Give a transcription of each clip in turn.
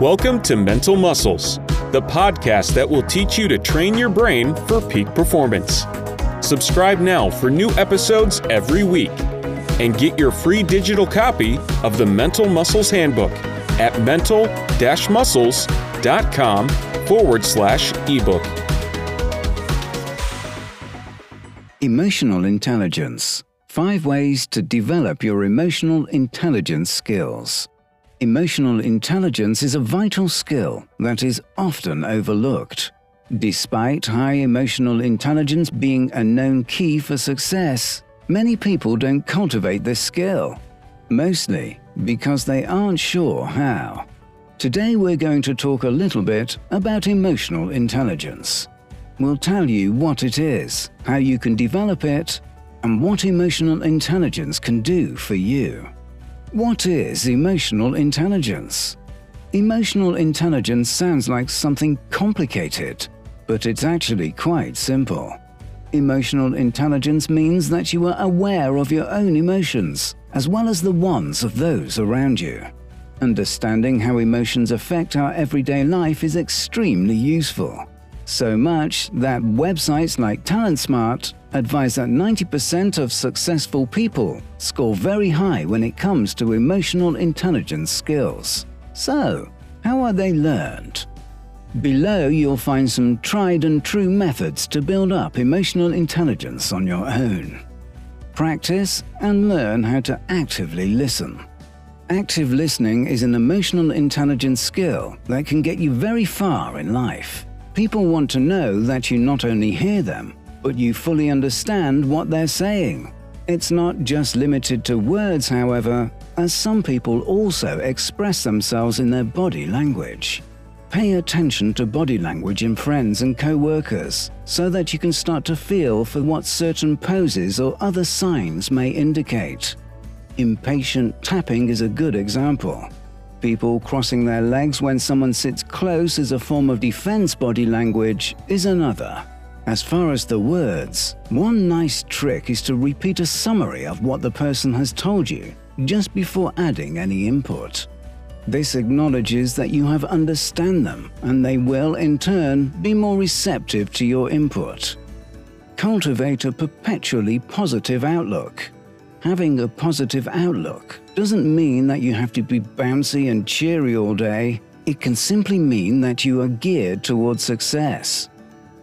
Welcome to Mental Muscles, the podcast that will teach you to train your brain for peak performance. Subscribe now for new episodes every week and get your free digital copy of the Mental Muscles Handbook at mental muscles.com forward slash ebook. Emotional intelligence. Five ways to develop your emotional intelligence skills. Emotional intelligence is a vital skill that is often overlooked. Despite high emotional intelligence being a known key for success, many people don't cultivate this skill, mostly because they aren't sure how. Today we're going to talk a little bit about emotional intelligence. We'll tell you what it is, how you can develop it, and what emotional intelligence can do for you. What is emotional intelligence? Emotional intelligence sounds like something complicated, but it's actually quite simple. Emotional intelligence means that you are aware of your own emotions, as well as the ones of those around you. Understanding how emotions affect our everyday life is extremely useful. So much that websites like TalentSmart advise that 90% of successful people score very high when it comes to emotional intelligence skills. So, how are they learned? Below, you'll find some tried and true methods to build up emotional intelligence on your own. Practice and learn how to actively listen. Active listening is an emotional intelligence skill that can get you very far in life. People want to know that you not only hear them, but you fully understand what they're saying. It's not just limited to words, however, as some people also express themselves in their body language. Pay attention to body language in friends and co workers so that you can start to feel for what certain poses or other signs may indicate. Impatient tapping is a good example. People crossing their legs when someone sits close as a form of defense body language is another. As far as the words, one nice trick is to repeat a summary of what the person has told you just before adding any input. This acknowledges that you have understand them and they will in turn be more receptive to your input. Cultivate a perpetually positive outlook. Having a positive outlook doesn't mean that you have to be bouncy and cheery all day. It can simply mean that you are geared towards success.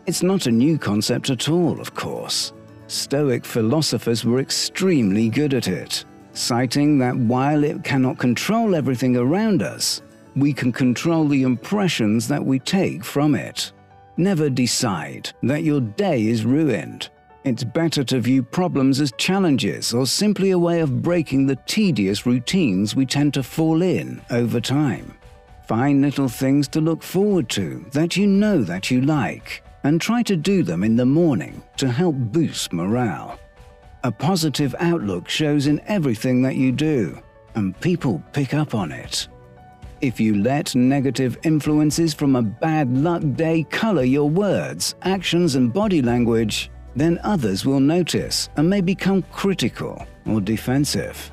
It's not a new concept at all, of course. Stoic philosophers were extremely good at it, citing that while it cannot control everything around us, we can control the impressions that we take from it. Never decide that your day is ruined it's better to view problems as challenges or simply a way of breaking the tedious routines we tend to fall in over time. Find little things to look forward to that you know that you like, and try to do them in the morning to help boost morale. A positive outlook shows in everything that you do, and people pick up on it. If you let negative influences from a bad luck day color your words, actions, and body language, then others will notice and may become critical or defensive.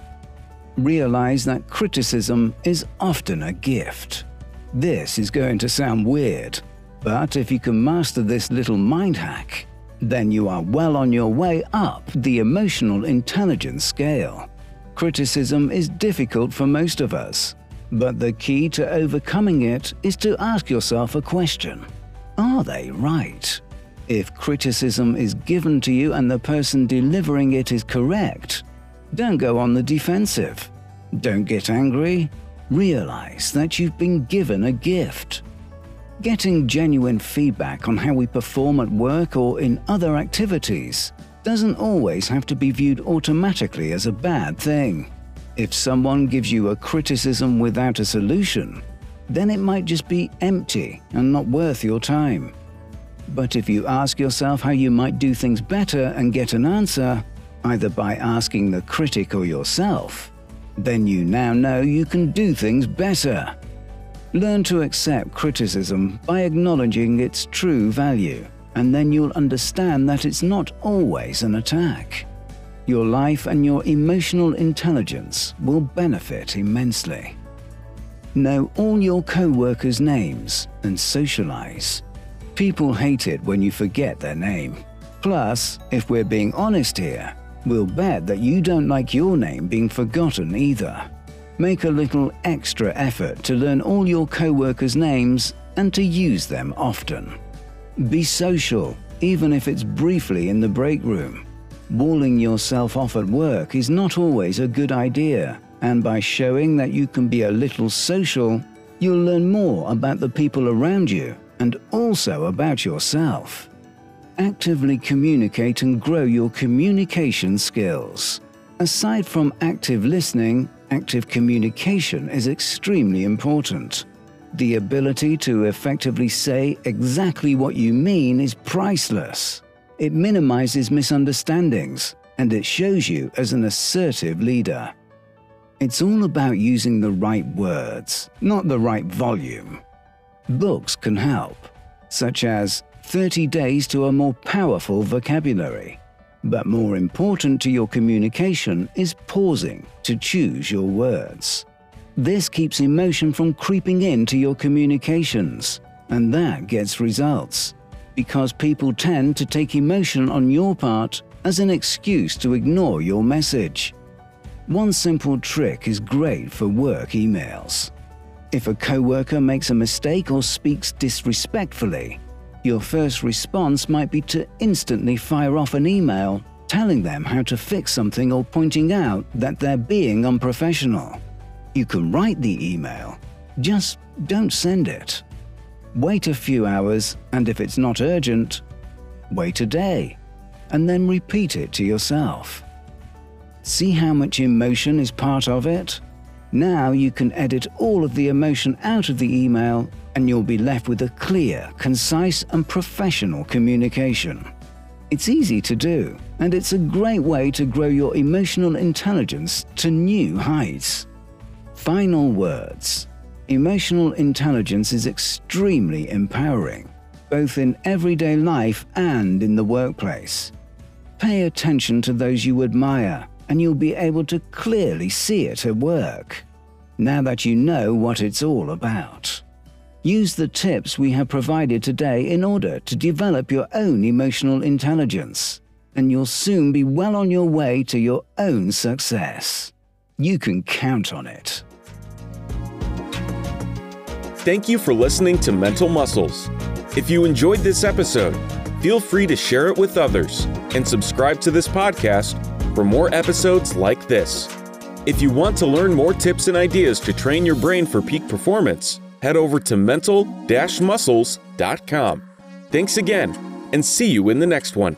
Realize that criticism is often a gift. This is going to sound weird, but if you can master this little mind hack, then you are well on your way up the emotional intelligence scale. Criticism is difficult for most of us, but the key to overcoming it is to ask yourself a question Are they right? If criticism is given to you and the person delivering it is correct, don't go on the defensive. Don't get angry. Realize that you've been given a gift. Getting genuine feedback on how we perform at work or in other activities doesn't always have to be viewed automatically as a bad thing. If someone gives you a criticism without a solution, then it might just be empty and not worth your time. But if you ask yourself how you might do things better and get an answer, either by asking the critic or yourself, then you now know you can do things better. Learn to accept criticism by acknowledging its true value, and then you'll understand that it's not always an attack. Your life and your emotional intelligence will benefit immensely. Know all your co workers' names and socialize. People hate it when you forget their name. Plus, if we're being honest here, we'll bet that you don't like your name being forgotten either. Make a little extra effort to learn all your co workers' names and to use them often. Be social, even if it's briefly in the break room. Walling yourself off at work is not always a good idea, and by showing that you can be a little social, you'll learn more about the people around you and also about yourself. Actively communicate and grow your communication skills. Aside from active listening, active communication is extremely important. The ability to effectively say exactly what you mean is priceless. It minimizes misunderstandings and it shows you as an assertive leader. It's all about using the right words, not the right volume. Books can help, such as 30 Days to a More Powerful Vocabulary. But more important to your communication is pausing to choose your words. This keeps emotion from creeping into your communications, and that gets results. Because people tend to take emotion on your part as an excuse to ignore your message. One simple trick is great for work emails. If a coworker makes a mistake or speaks disrespectfully, your first response might be to instantly fire off an email telling them how to fix something or pointing out that they're being unprofessional. You can write the email, just don't send it. Wait a few hours, and if it's not urgent, wait a day, and then repeat it to yourself. See how much emotion is part of it? Now you can edit all of the emotion out of the email and you'll be left with a clear, concise, and professional communication. It's easy to do, and it's a great way to grow your emotional intelligence to new heights. Final words Emotional intelligence is extremely empowering, both in everyday life and in the workplace. Pay attention to those you admire, and you'll be able to clearly see it at work. Now that you know what it's all about. Use the tips we have provided today in order to develop your own emotional intelligence, and you'll soon be well on your way to your own success. You can count on it. Thank you for listening to Mental Muscles. If you enjoyed this episode, feel free to share it with others and subscribe to this podcast for more episodes like this. If you want to learn more tips and ideas to train your brain for peak performance, head over to mental muscles.com. Thanks again, and see you in the next one.